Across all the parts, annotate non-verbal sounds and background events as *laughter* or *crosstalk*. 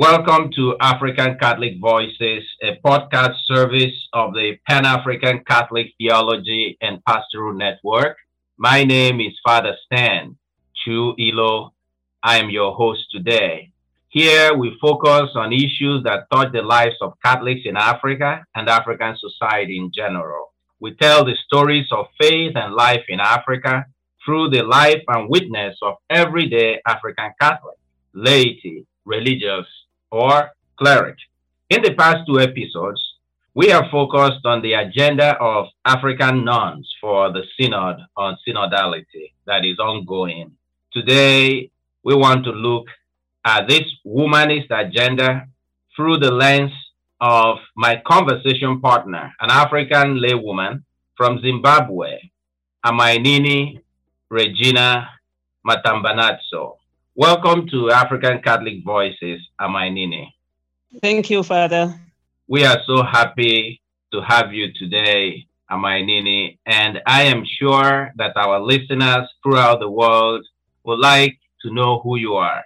Welcome to African Catholic Voices, a podcast service of the Pan African Catholic Theology and Pastoral Network. My name is Father Stan Chu Ilo. I am your host today. Here we focus on issues that touch the lives of Catholics in Africa and African society in general. We tell the stories of faith and life in Africa through the life and witness of everyday African Catholic, laity, religious, or cleric. In the past two episodes, we have focused on the agenda of African nuns for the Synod on synodality that is ongoing. Today, we want to look at this womanist agenda through the lens of my conversation partner, an African laywoman from Zimbabwe, Amainini Regina Matambanatso. Welcome to African Catholic Voices, Amainini. Thank you, Father. We are so happy to have you today, Amainini, and I am sure that our listeners throughout the world would like to know who you are.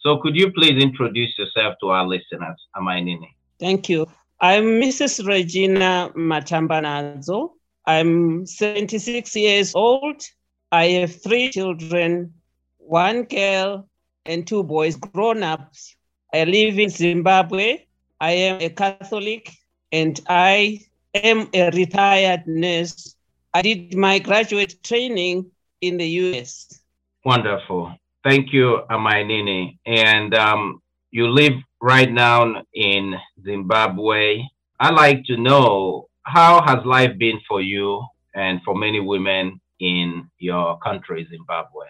So could you please introduce yourself to our listeners, Amainini? Thank you. I'm Mrs. Regina Matambanatso. I'm 76 years old. I have three children one girl and two boys, grown ups. I live in Zimbabwe. I am a Catholic and I am a retired nurse. I did my graduate training in the US. Wonderful. Thank you, Amainini. And um, you live right now in Zimbabwe. I'd like to know how has life been for you and for many women in your country, Zimbabwe?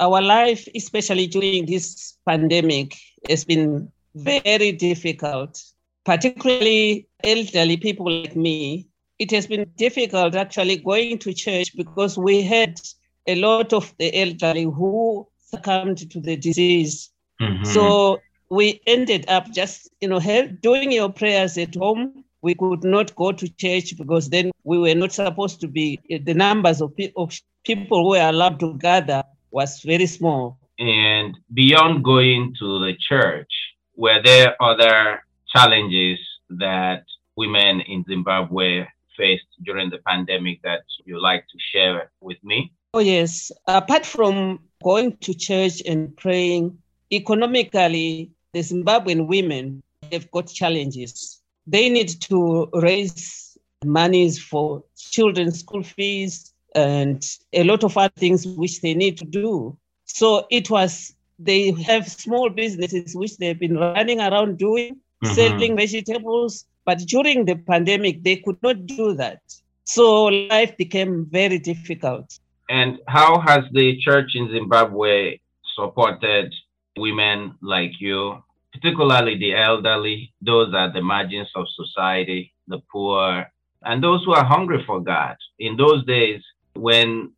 Our life, especially during this pandemic, has been very difficult, particularly elderly people like me. It has been difficult actually going to church because we had a lot of the elderly who succumbed to the disease. Mm-hmm. So we ended up just, you know, doing your prayers at home. We could not go to church because then we were not supposed to be the numbers of, of people who were allowed to gather was very small. And beyond going to the church, were there other challenges that women in Zimbabwe faced during the pandemic that you like to share with me? Oh, yes. Apart from going to church and praying, economically, the Zimbabwean women have got challenges. They need to raise monies for children's school fees, and a lot of other things which they need to do. So it was, they have small businesses which they've been running around doing, mm-hmm. selling vegetables. But during the pandemic, they could not do that. So life became very difficult. And how has the church in Zimbabwe supported women like you, particularly the elderly, those at the margins of society, the poor, and those who are hungry for God? In those days, when,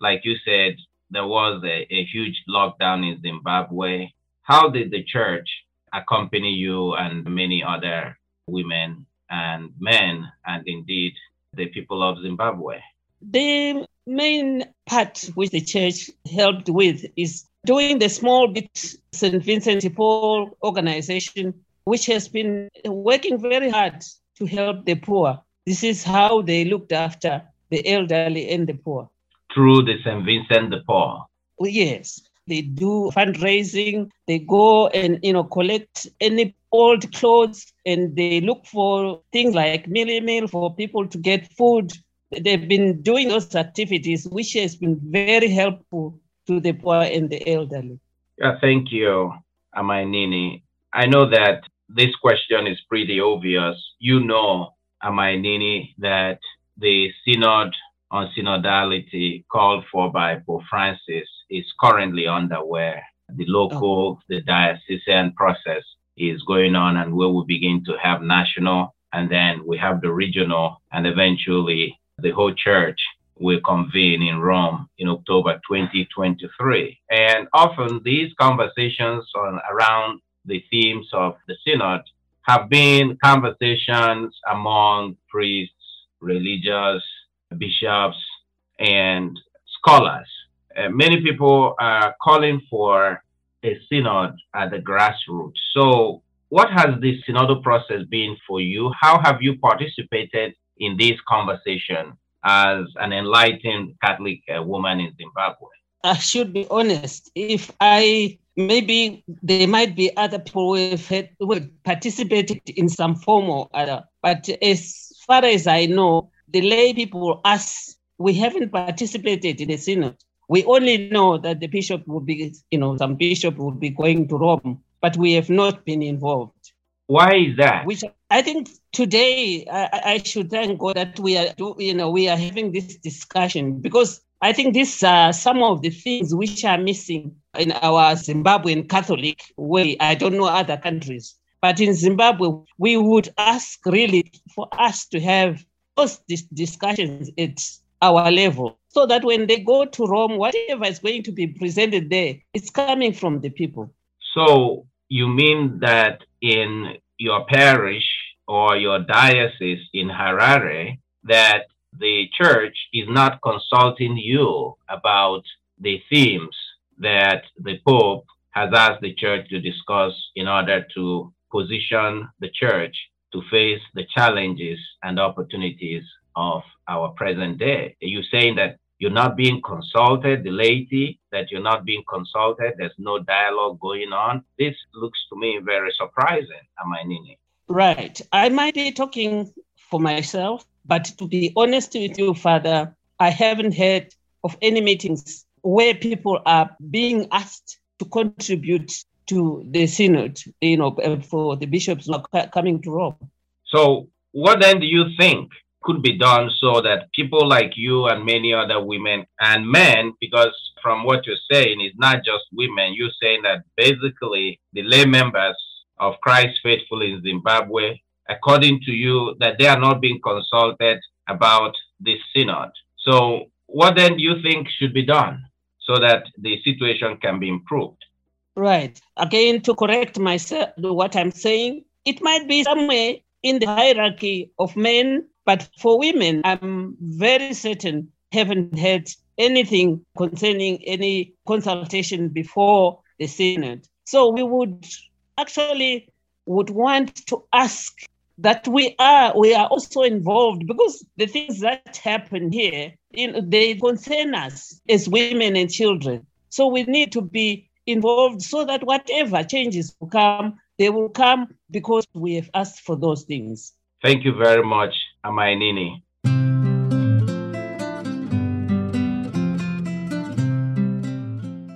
like you said, there was a, a huge lockdown in Zimbabwe, how did the church accompany you and many other women and men, and indeed the people of Zimbabwe? The main part which the church helped with is doing the small bit St. Vincent de Paul organization, which has been working very hard to help the poor. This is how they looked after the elderly and the poor. Through the St. Vincent de Paul. Yes, they do fundraising. They go and you know collect any old clothes, and they look for things like mealie meal for people to get food. They've been doing those activities, which has been very helpful to the poor and the elderly. Yeah, thank you, Amainini. I know that this question is pretty obvious. You know, Amainini, that the synod on synodality called for by Pope Francis is currently underway. The local, oh. the diocesan process is going on, and we will begin to have national, and then we have the regional, and eventually the whole church will convene in Rome in October 2023. And often these conversations on around the themes of the synod have been conversations among priests religious bishops and scholars. Uh, many people are calling for a synod at the grassroots. So, what has this synodal process been for you? How have you participated in this conversation as an enlightened Catholic uh, woman in Zimbabwe? I should be honest. If I maybe there might be other people who have, who have participated in some form or other, but as far as I know, the lay people, us, we haven't participated in the synod. We only know that the bishop will be, you know, some bishop will be going to Rome, but we have not been involved. Why is that? Which I think today I, I should thank God that we are, you know, we are having this discussion because I think these are some of the things which are missing in our Zimbabwean Catholic way. I don't know other countries, but in Zimbabwe, we would ask really for us to have those discussions at our level so that when they go to Rome, whatever is going to be presented there, it's coming from the people. So you mean that in your parish or your diocese in Harare, that the church is not consulting you about the themes that the Pope has asked the church to discuss in order to position the church to face the challenges and opportunities of our present day. Are you saying that you're not being consulted, the laity, that you're not being consulted, there's no dialogue going on? This looks to me very surprising, Amainini. Right. I might be talking for myself, but to be honest with you, Father, I haven't heard of any meetings where people are being asked to contribute to the synod, you know, uh, for the bishops not coming to Rome. So, what then do you think could be done so that people like you and many other women and men, because from what you're saying, it's not just women, you're saying that basically the lay members of Christ faithful in Zimbabwe, according to you, that they are not being consulted about this synod. So, what then do you think should be done so that the situation can be improved? Right. Again, to correct myself, what I'm saying, it might be somewhere in the hierarchy of men but for women, I'm very certain haven't had anything concerning any consultation before the synod. So we would actually would want to ask that we are we are also involved because the things that happen here know, they concern us as women and children so we need to be involved so that whatever changes will come they will come because we have asked for those things thank you very much Amainini.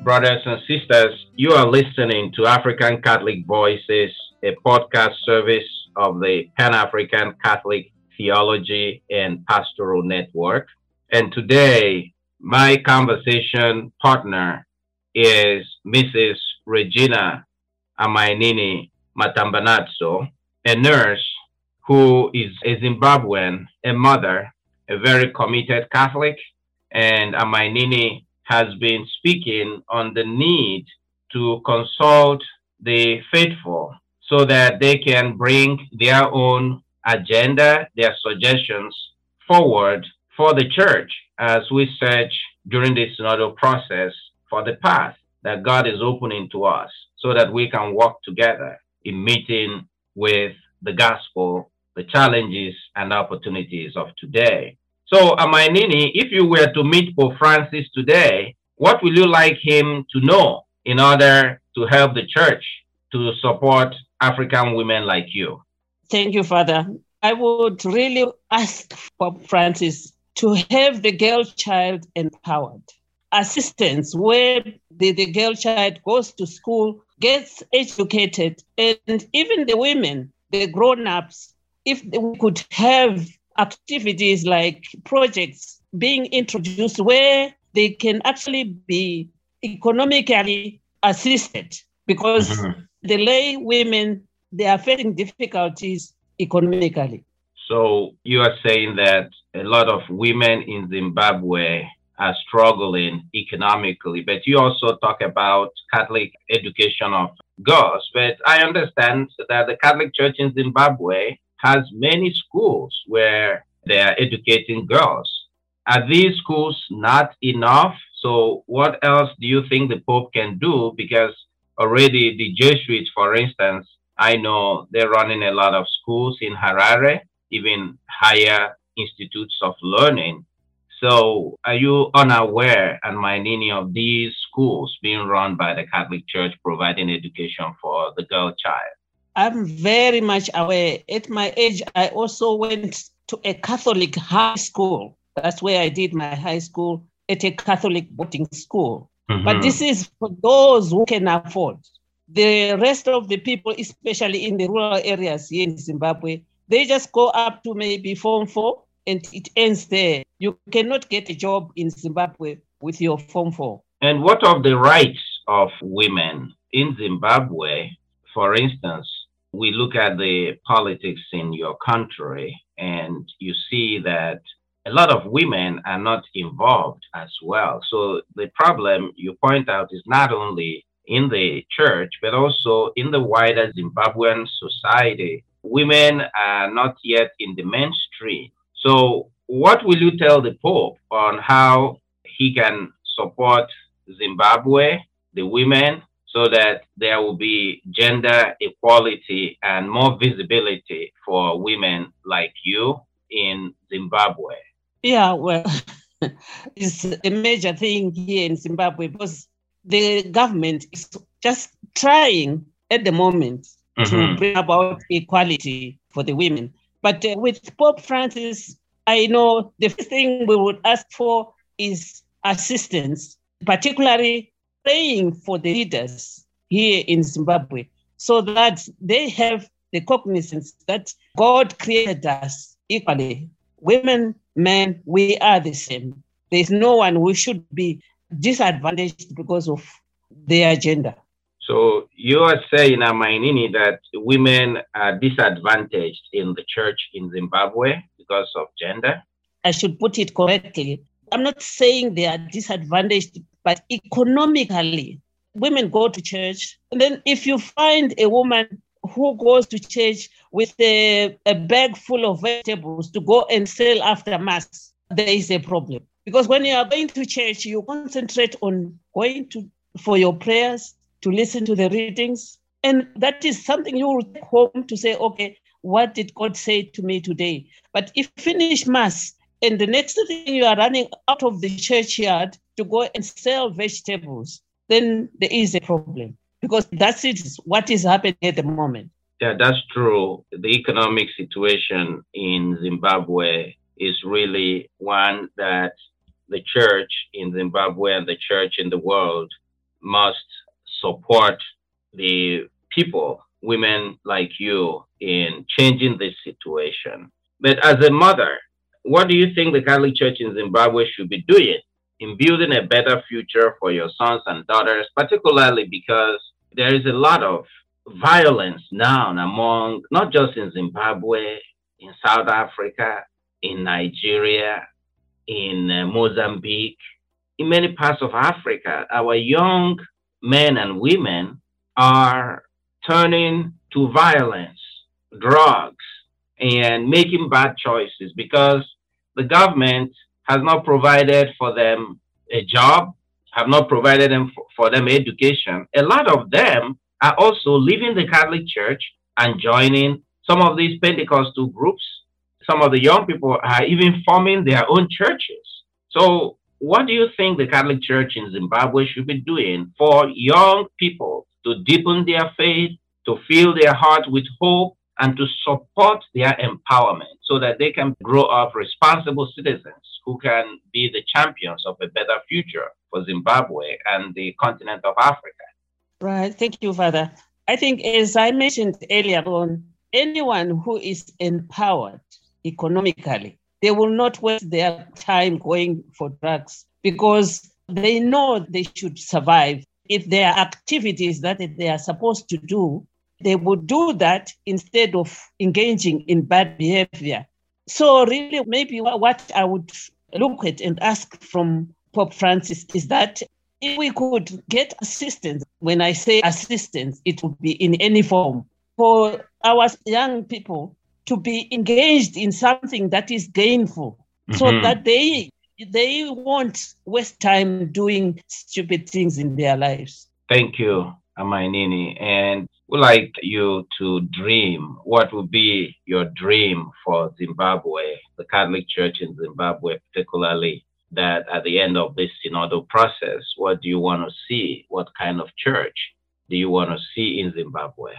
Brothers and sisters, you are listening to African Catholic Voices, a podcast service of the Pan African Catholic Theology and Pastoral Network. And today, my conversation partner is Mrs. Regina Amainini Matambanatso, a nurse who is a Zimbabwean, a mother, a very committed Catholic, and Amainini has been speaking on the need to consult the faithful so that they can bring their own agenda, their suggestions forward for the church as we search during this synodal process for the path that God is opening to us so that we can walk together in meeting with the gospel the challenges and opportunities of today. So, Amainini, if you were to meet Pope Francis today, what will you like him to know in order to help the church to support African women like you? Thank you, Father. I would really ask Pope Francis to have the girl child empowered. Assistance where the, the girl child goes to school, gets educated, and even the women, the grown ups, if we could have activities like projects being introduced where they can actually be economically assisted because mm-hmm. the lay women they are facing difficulties economically so you are saying that a lot of women in zimbabwe are struggling economically but you also talk about catholic education of girls but i understand that the catholic church in zimbabwe has many schools where they are educating girls. Are these schools not enough? So, what else do you think the Pope can do? Because already the Jesuits, for instance, I know they're running a lot of schools in Harare, even higher institutes of learning. So, are you unaware, and any of these schools being run by the Catholic Church providing education for the girl child? I'm very much aware. At my age, I also went to a Catholic high school. That's where I did my high school at a Catholic boarding school. Mm-hmm. But this is for those who can afford. The rest of the people, especially in the rural areas here in Zimbabwe, they just go up to maybe form four and it ends there. You cannot get a job in Zimbabwe with your form four. And what of the rights of women in Zimbabwe? For instance, we look at the politics in your country and you see that a lot of women are not involved as well. So the problem you point out is not only in the church, but also in the wider Zimbabwean society. Women are not yet in the mainstream. So, what will you tell the Pope on how he can support Zimbabwe, the women, so that there will be gender equality and more visibility for women like you in Zimbabwe? Yeah, well, *laughs* it's a major thing here in Zimbabwe because the government is just trying at the moment mm-hmm. to bring about equality for the women. But uh, with Pope Francis, I know the first thing we would ask for is assistance, particularly praying for the leaders here in Zimbabwe so that they have the cognizance that God created us equally. Women, men, we are the same. There's no one who should be disadvantaged because of their gender. So you are saying, Amainini, that women are disadvantaged in the church in Zimbabwe because of gender? I should put it correctly. I'm not saying they are disadvantaged, but economically, women go to church. And then if you find a woman who goes to church with a, a bag full of vegetables to go and sell after mass, there is a problem. Because when you are going to church, you concentrate on going to for your prayers, to listen to the readings. And that is something you will take home to say, okay, what did God say to me today? But if finish mass and the next thing you are running out of the churchyard to go and sell vegetables, then there is a problem because that's it, what is happening at the moment. Yeah, that's true. The economic situation in Zimbabwe is really one that the church in Zimbabwe and the church in the world must support the people, women like you, in changing this situation. But as a mother, what do you think the Catholic Church in Zimbabwe should be doing in building a better future for your sons and daughters, particularly because there is a lot of violence now among not just in Zimbabwe, in South Africa, in Nigeria, in uh, Mozambique, in many parts of Africa. Our young men and women are turning to violence, drugs, and making bad choices because the government has not provided for them a job, have not provided them for, for them education. A lot of them are also leaving the Catholic Church and joining some of these Pentecostal groups. Some of the young people are even forming their own churches. So, what do you think the Catholic Church in Zimbabwe should be doing for young people to deepen their faith, to fill their heart with hope, and to support their empowerment so that they can grow up responsible citizens who can be the champions of a better future for Zimbabwe and the continent of Africa. Right. Thank you, Father. I think, as I mentioned earlier on, anyone who is empowered economically, they will not waste their time going for drugs because they know they should survive. If there are activities that they are supposed to do, they would do that instead of engaging in bad behavior. So, really, maybe what I would look at and ask from Pope Francis is that if we could get assistance, when I say assistance, it would be in any form for our young people to be engaged in something that is gainful mm-hmm. so that they they won't waste time doing stupid things in their lives. Thank you, Amainini. And would like you to dream. What would be your dream for Zimbabwe, the Catholic Church in Zimbabwe, particularly? That at the end of this synodal process, what do you want to see? What kind of church do you want to see in Zimbabwe?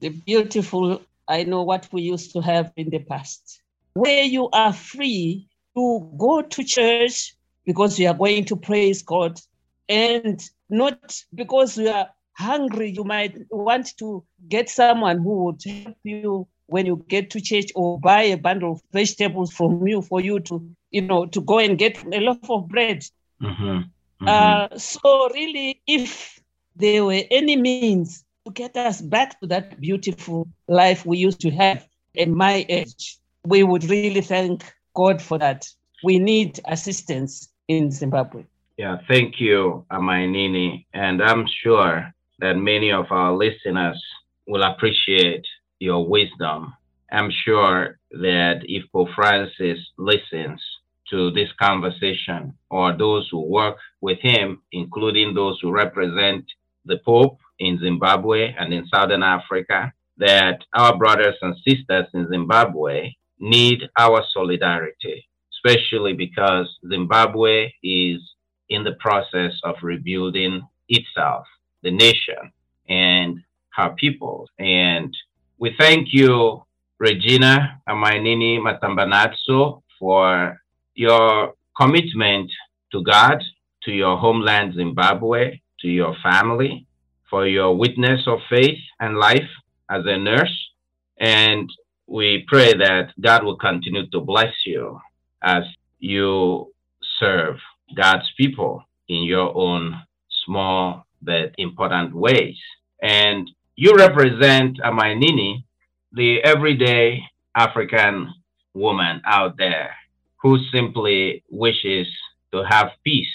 The beautiful, I know what we used to have in the past, where you are free to go to church because you are going to praise God and not because you are hungry, you might want to get someone who would help you when you get to church or buy a bundle of vegetables from you for you to, you know, to go and get a loaf of bread. Mm-hmm. Mm-hmm. Uh, so really, if there were any means to get us back to that beautiful life we used to have at my age, we would really thank God for that. We need assistance in Zimbabwe. Yeah, thank you, Amainini. And I'm sure that many of our listeners will appreciate your wisdom. I'm sure that if Pope Francis listens to this conversation, or those who work with him, including those who represent the Pope in Zimbabwe and in Southern Africa, that our brothers and sisters in Zimbabwe need our solidarity, especially because Zimbabwe is in the process of rebuilding itself the nation and her people. And we thank you, Regina Amainini Matambanatso, for your commitment to God, to your homeland, Zimbabwe, to your family, for your witness of faith and life as a nurse. And we pray that God will continue to bless you as you serve God's people in your own small but important ways. And you represent uh, a Amainini, the everyday African woman out there who simply wishes to have peace,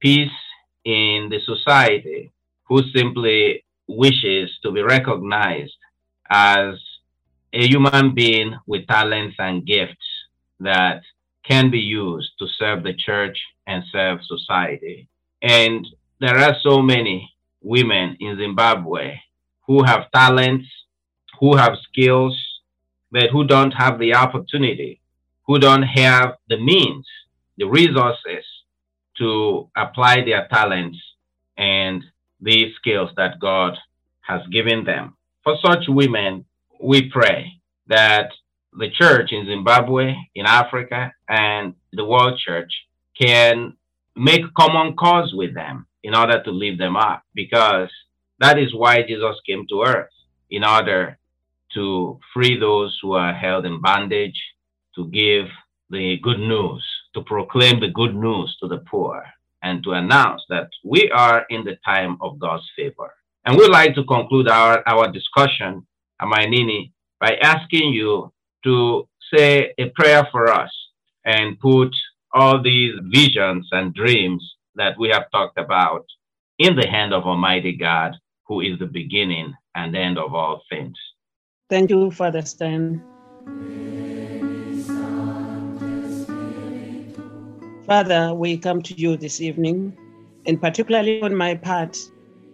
peace in the society, who simply wishes to be recognized as a human being with talents and gifts that can be used to serve the church and serve society. And there are so many women in Zimbabwe who have talents, who have skills, but who don't have the opportunity, who don't have the means, the resources to apply their talents and these skills that God has given them. For such women, we pray that the church in Zimbabwe, in Africa, and the world church can make common cause with them in order to lift them up because that is why Jesus came to earth in order to free those who are held in bondage, to give the good news, to proclaim the good news to the poor, and to announce that we are in the time of God's favor. And we'd like to conclude our, our discussion, Amainini, by asking you to say a prayer for us and put all these visions and dreams that we have talked about in the hand of Almighty God, who is the beginning and end of all things. Thank you, Father Stan. Father, we come to you this evening, and particularly on my part,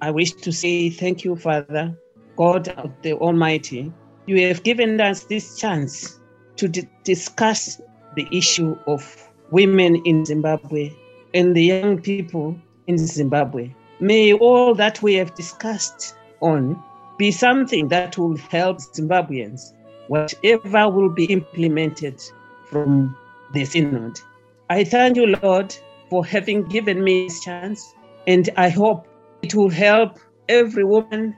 I wish to say thank you, Father, God of the Almighty. You have given us this chance to d- discuss the issue of women in Zimbabwe and the young people in Zimbabwe. May all that we have discussed on be something that will help Zimbabweans, whatever will be implemented from the synod. I thank you, Lord, for having given me this chance, and I hope it will help every woman,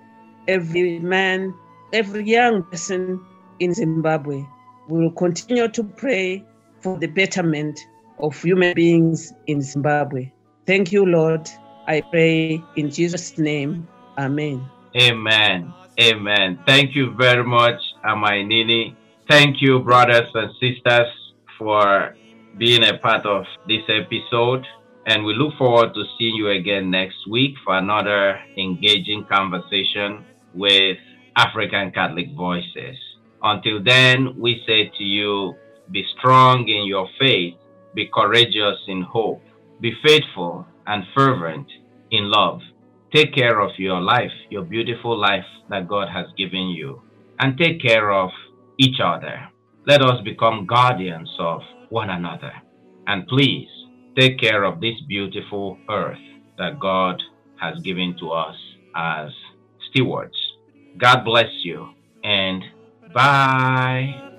every man, every young person in Zimbabwe. We will continue to pray for the betterment of human beings in Zimbabwe. Thank you, Lord. I pray in Jesus' name. Amen. Amen. Amen. Thank you very much, Amainini. Thank you, brothers and sisters, for being a part of this episode. And we look forward to seeing you again next week for another engaging conversation with African Catholic Voices. Until then, we say to you, be strong in your faith be courageous in hope, be faithful and fervent in love. Take care of your life, your beautiful life that God has given you, and take care of each other. Let us become guardians of one another. And please take care of this beautiful earth that God has given to us as stewards. God bless you and bye.